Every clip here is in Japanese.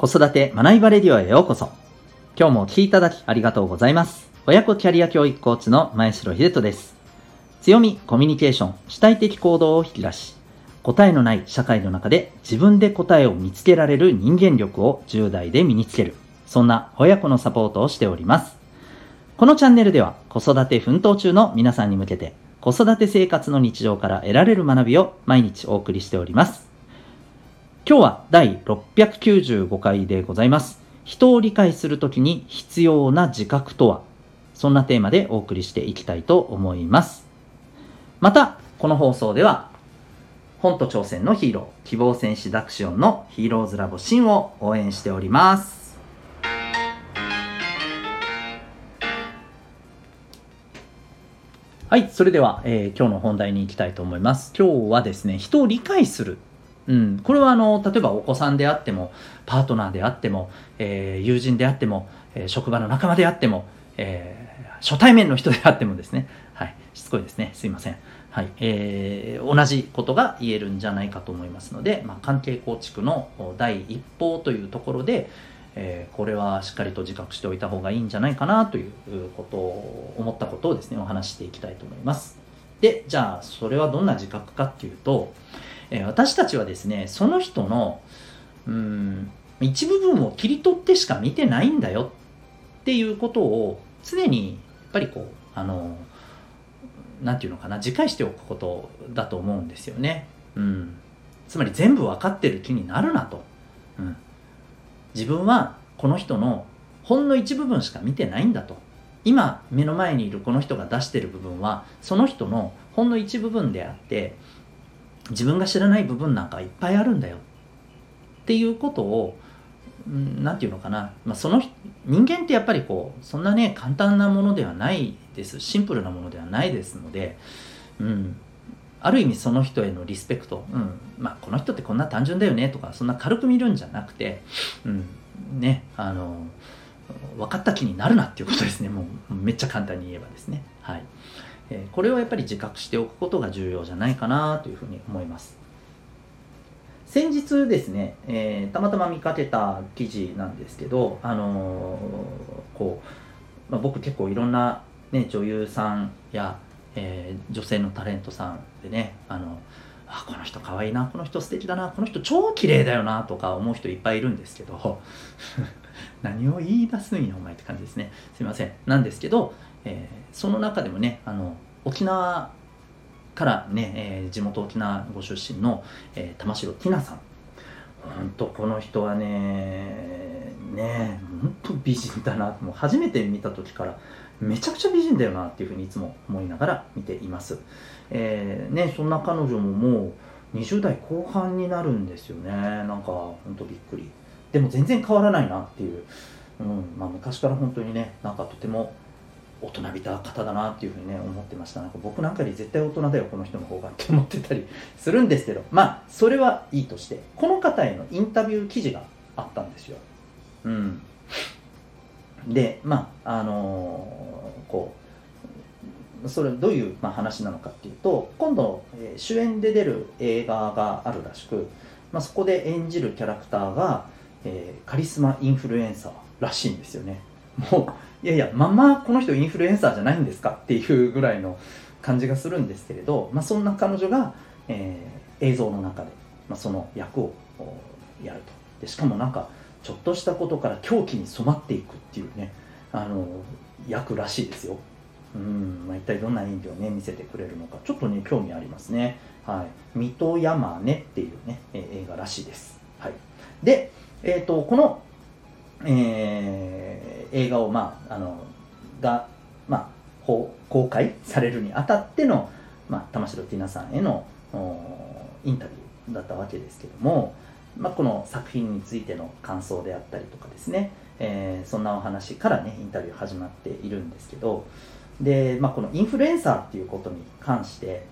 子育て学びバレディオへようこそ。今日もお聴きいただきありがとうございます。親子キャリア教育コーチの前城秀人です。強み、コミュニケーション、主体的行動を引き出し、答えのない社会の中で自分で答えを見つけられる人間力を10代で身につける。そんな親子のサポートをしております。このチャンネルでは子育て奮闘中の皆さんに向けて子育て生活の日常から得られる学びを毎日お送りしております。今日は第695回でございます。人を理解するときに必要な自覚とは？そんなテーマでお送りしていきたいと思います。また、この放送では、本と挑戦のヒーロー、希望戦士ダクシオンのヒーローズラボシンを応援しております。はい、それでは、えー、今日の本題に行きたいと思います。今日はですね、人を理解するうん、これはあの例えばお子さんであってもパートナーであっても、えー、友人であっても、えー、職場の仲間であっても、えー、初対面の人であってもですね、はい、しつこいですね。すいません、はい。えー、同じことが言えるんじゃないかと思いますので、まあ、関係構築の第一報というところで、えー、これはしっかりと自覚しておいた方がいいんじゃないかなということを思ったことをですねお話していきたいと思います。でじゃあそれはどんな自覚かっていうとえ私たちはですねその人のうん一部分を切り取ってしか見てないんだよっていうことを常にやっぱりこうあの何て言うのかな自戒しておくことだと思うんですよね。うん、つまり全部分かってる気になるなと、うん、自分はこの人のほんの一部分しか見てないんだと。今目の前にいるこの人が出してる部分はその人のほんの一部分であって自分が知らない部分なんかいっぱいあるんだよっていうことを何て言うのかな、まあ、その人間ってやっぱりこうそんなね簡単なものではないです。シンプルなものではないですので、うん、ある意味その人へのリスペクト、うん。まあ、この人ってこんな単純だよねとかそんな軽く見るんじゃなくて、うん、ねあの分かった気になるなっていうことですね。もうめっちゃ簡単に言えばですね。はい。えこれをやっぱり自覚しておくことが重要じゃないかなというふうに思います。先日ですね、えー、たまたま見かけた記事なんですけど、あのー、こうまあ、僕結構いろんな、ね、女優さんや、えー、女性のタレントさんでねあのあこの人かわいいなこの人素敵だなこの人超綺麗だよなとか思う人いっぱいいるんですけど 何を言い出すんやお前って感じですねすいませんなんですけどえー、その中でもねあの沖縄からね、えー、地元沖縄ご出身の、えー、玉城ティナさん。本当この人はねね本当美人だな。もう初めて見た時からめちゃくちゃ美人だよなっていうふうにいつも思いながら見ています、えー、ねそんな彼女ももう20代後半になるんですよね。なんか本当びっくり。でも全然変わらないなっていう、うんまあ、昔から本当にねなんかとても大人びた方だなっていうふうにね思ってました。なんか僕なんかより絶対大人だよこの人の方がって思ってたりするんですけど。まあそれはいいとしてこの方へのインタビュー記事があったんですよ。うん。でまああのー、こうそれどういう、まあ、話なのかっていうと今度、えー、主演で出る映画があるらしく、まあ、そこで演じるキャラクターが、えー、カリスマインフルエンサーらしいんですよね。もういやいやまんまこの人インフルエンサーじゃないんですかっていうぐらいの感じがするんですけれど、まあ、そんな彼女が、えー、映像の中で、まあ、その役をやると。でしかもなんかちょっとしたことから狂気に染まっていくっていうねあの役らしいですよ。うん、まあ、一体どんな演技をね見せてくれるのかちょっとね興味ありますね。はい。水戸山根っていうね、えー、映画らしいです。はい。でえっ、ー、とこのえー、映画を、まあ、あのが、まあ、公開されるにあたっての、まあ、玉城ティナさんへのインタビューだったわけですけども、まあ、この作品についての感想であったりとかですね、えー、そんなお話からねインタビュー始まっているんですけどで、まあ、このインフルエンサーっていうことに関して、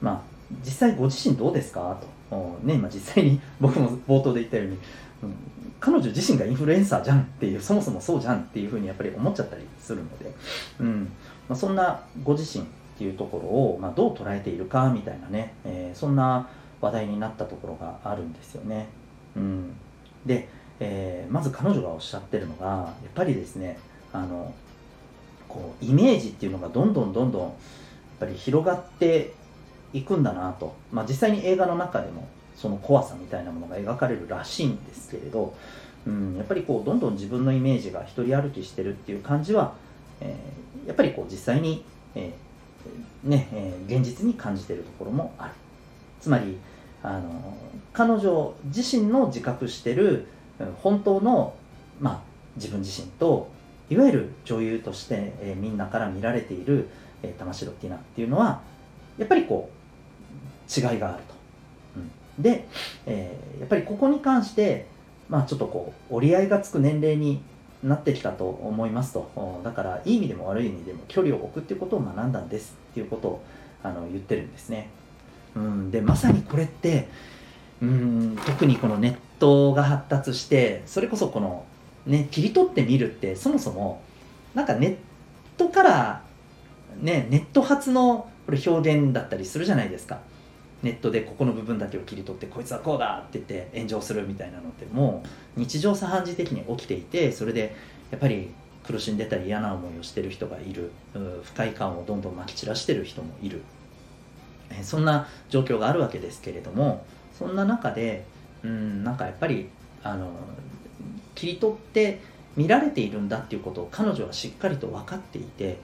まあ、実際ご自身どうですか？と、ねまあ、実際に僕も冒頭で言ったように、彼女自身がインフルエンサーじゃんっていうそもそもそうじゃんっていうふうにやっぱり思っちゃったりするので、うん。まあ、そんなご自身っていうところを、まあ、どう捉えているかみたいなね、えー、そんな話題になったところがあるんですよね。うん、で、えー、まず彼女がおっしゃってるのがやっぱりですねあのこうイメージっていうのがどんどんどんどんやっぱり広がっていくんだなと、まあ、実際に映画の中でもその怖さみたいなものが描かれるらしいんですけれど、うん、やっぱりこうどんどん自分のイメージが一人歩きしてるっていう感じは、えー、やっぱりこう実際に、えー、ねえー、現実に感じてるところもあるつまりあの彼女自身の自覚してる本当の、まあ、自分自身といわゆる女優として、えー、みんなから見られている、えー、玉城ティナっていうのはやっぱりこう違いがあると。で、えー、やっぱりここに関して、まあ、ちょっとこう折り合いがつく年齢になってきたと思いますとだからいい意味でも悪い意味でも距離を置くっていうことを学んだんですっていうことをあの言ってるんですね。うん、でまさにこれってうん特にこのネットが発達してそれこそこのね切り取ってみるってそもそもなんかネットからねネット発のこれ表現だったりするじゃないですかネットでここの部分だけを切り取ってこいつはこうだって言って炎上するみたいなのってもう日常茶飯事的に起きていてそれでやっぱり苦しんでたり嫌な思いをしてる人がいる不快感をどんどんまき散らしてる人もいる。そんな状況があるわけですけれどもそんな中でうんなんかやっぱりあの切り取って見られているんだっていうことを彼女はしっかりと分かっていて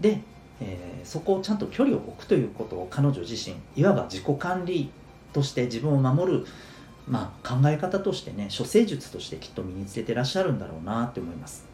で、えー、そこをちゃんと距離を置くということを彼女自身いわば自己管理として自分を守る、まあ、考え方としてね処世術としてきっと身につけてらっしゃるんだろうなって思います。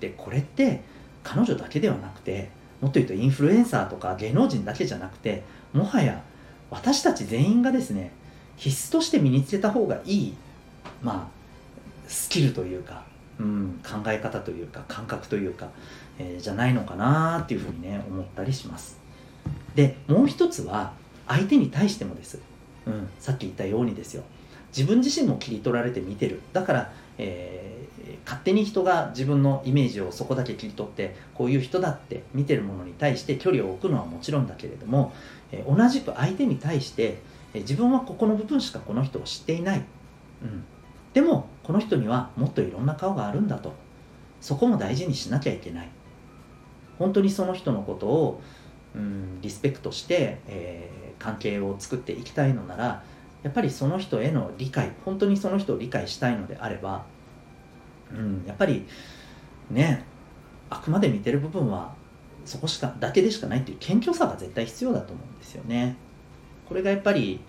でこれって彼女だけではなくてもっと言うとインフルエンサーとか芸能人だけじゃなくてもはや私たち全員がですね必須として身につけた方がいいまあスキルというか、うん、考え方というか感覚というか、えー、じゃないのかなっていうふうにね思ったりします。でもう一つは相手に対してもです、うん、さっき言ったようにですよ。自分自身も切り取られて見てる。だから、えー、勝手に人が自分のイメージをそこだけ切り取ってこういう人だって見てるものに対して距離を置くのはもちろんだけれども、えー、同じく相手に対して、えー、自分はここの部分しかこの人を知っていない、うん、でもこの人にはもっといろんな顔があるんだと。そこも大事にしなきゃいけない。本当にその人のことを、うん、リスペクトして、えー、関係を作っていきたいのならやっぱりその人への理解本当にその人を理解したいのであれば、うん、やっぱりねあくまで見てる部分はそこしかだけでしかないっていう謙虚さが絶対必要だと思うんですよね。これがやっぱり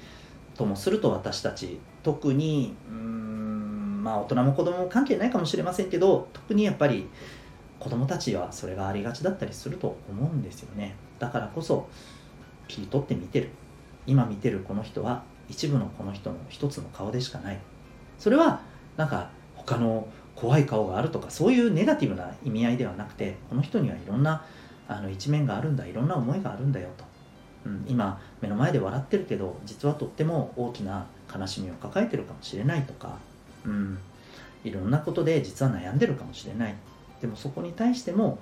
ともすると私たち特にうんまあ大人も子供も関係ないかもしれませんけど特にやっぱり子供たちはそれがありがちだったりすると思うんですよね。だからこそ切り取って見てる。今見てるこの人は一部のこの人の一つの顔でしかない。それはなんか他の怖い顔があるとかそういうネガティブな意味合いではなくてこの人にはいろんなあの一面があるんだいろんな思いがあるんだよと、うん、今目の前で笑ってるけど実はとっても大きな悲しみを抱えてるかもしれないとかうん、いろんなことで実は悩んでるかもしれない。でもそこに対しても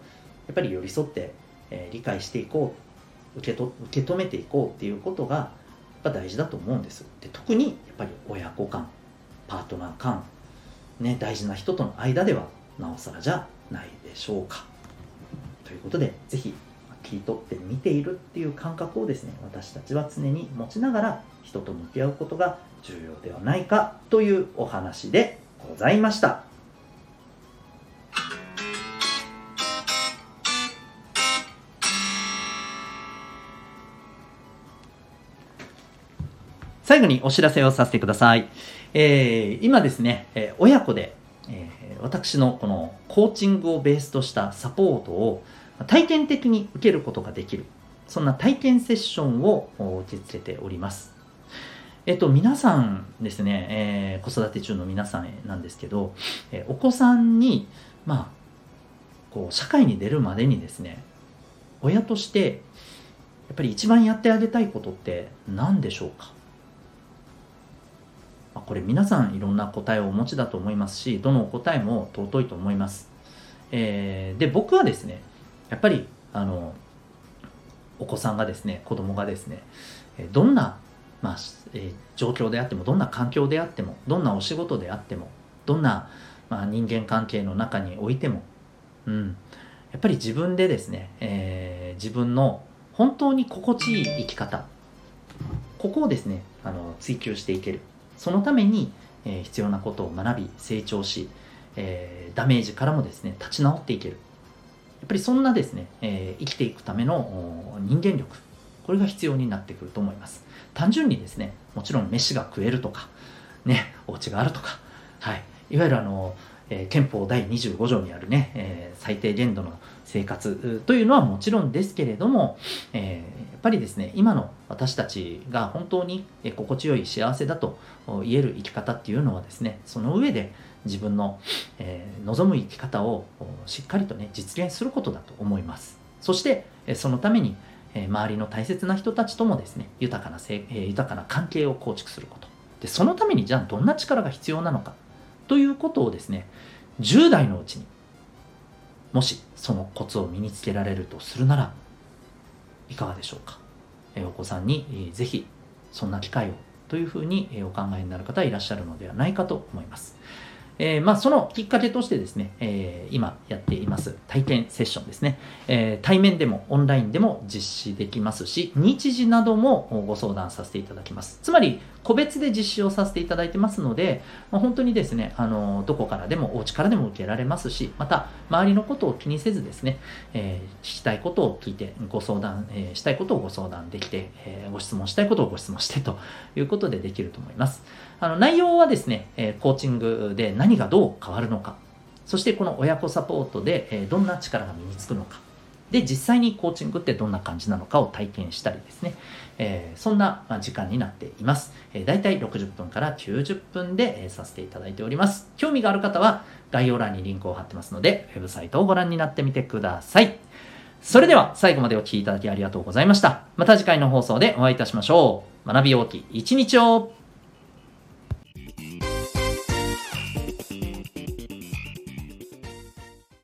やっぱり寄り添って、えー、理解していこう受けと受け止めていこうっていうことがやっぱ大事だと思うんですで特にやっぱり親子間パートナー間、ね、大事な人との間ではなおさらじゃないでしょうかということで是非切り取って見ているっていう感覚をですね私たちは常に持ちながら人と向き合うことが重要ではないかというお話でございました。最後にお知らせをさせてください。えー、今ですね、えー、親子で、えー、私のこのコーチングをベースとしたサポートを体験的に受けることができる、そんな体験セッションを受け付けております。えっと、皆さんですね、えー、子育て中の皆さんなんですけど、えー、お子さんに、まあ、こう、社会に出るまでにですね、親として、やっぱり一番やってあげたいことって何でしょうか？これ皆さんいろんな答えをお持ちだと思いますし、どの答えも尊いと思います。えー、で、僕はですね、やっぱり、あの、お子さんがですね、子供がですね、どんなまあえー、状況であってもどんな環境であってもどんなお仕事であってもどんな、まあ、人間関係の中においても、うん、やっぱり自分でですね、えー、自分の本当に心地いい生き方ここをですねあの追求していけるそのために、え、必要なことを学び成長し、え、ダメージからもですね立ち直っていける。やっぱりそんなですね、え、生きていくための人間力これが必要になってくると思います。単純にですねもちろん飯が食えるとかねお家があるとかはい。いわゆるあのえ、憲法第25条にあるね、え、最低限度の生活というのはもちろんですけれども、え、やっぱりですね今の私たちが本当に心地よい幸せだと言える生き方っていうのはですねその上で自分の、え望む生き方をしっかりとね実現することだと思います。そしてそのために周りの大切な人たちともですね豊かな豊かな関係を構築すること。でそのためにじゃあどんな力が必要なのか。ということをですね10代のうちにもしそのコツを身につけられるとするならいかがでしょうか？えお子さんにぜひそんな機会をというふうにお考えになる方いらっしゃるのではないかと思います。えー、まあ、そのきっかけとしてですね、えー、今やっています体験セッションですね、えー、対面でもオンラインでも実施できますし、日時などもご相談させていただきます。つまり、個別で実施をさせていただいてますので、まあ、本当にですね、あのどこからでも、お家からでも受けられますし、また、周りのことを気にせずですね、えー、聞きたいことを聞いて、ご相談、えー、したいことをご相談できて、えー、ご質問したいことをご質問してということでできると思います。あの内容はですね、えコーチングで何何がどう変わるのか、そしてこの親子サポートで、えどんな力が身につくのか、で、実際にコーチングってどんな感じなのかを体験したりですね、えー、そんな時間になっています。えー、だいたい60分から90分で、えー、させていただいております。興味がある方は概要欄にリンクを貼ってますので、ウェブサイトをご覧になってみてください。それでは最後までお聴きいただきありがとうございました。また次回の放送でお会いいたしましょう。学び大きい一日を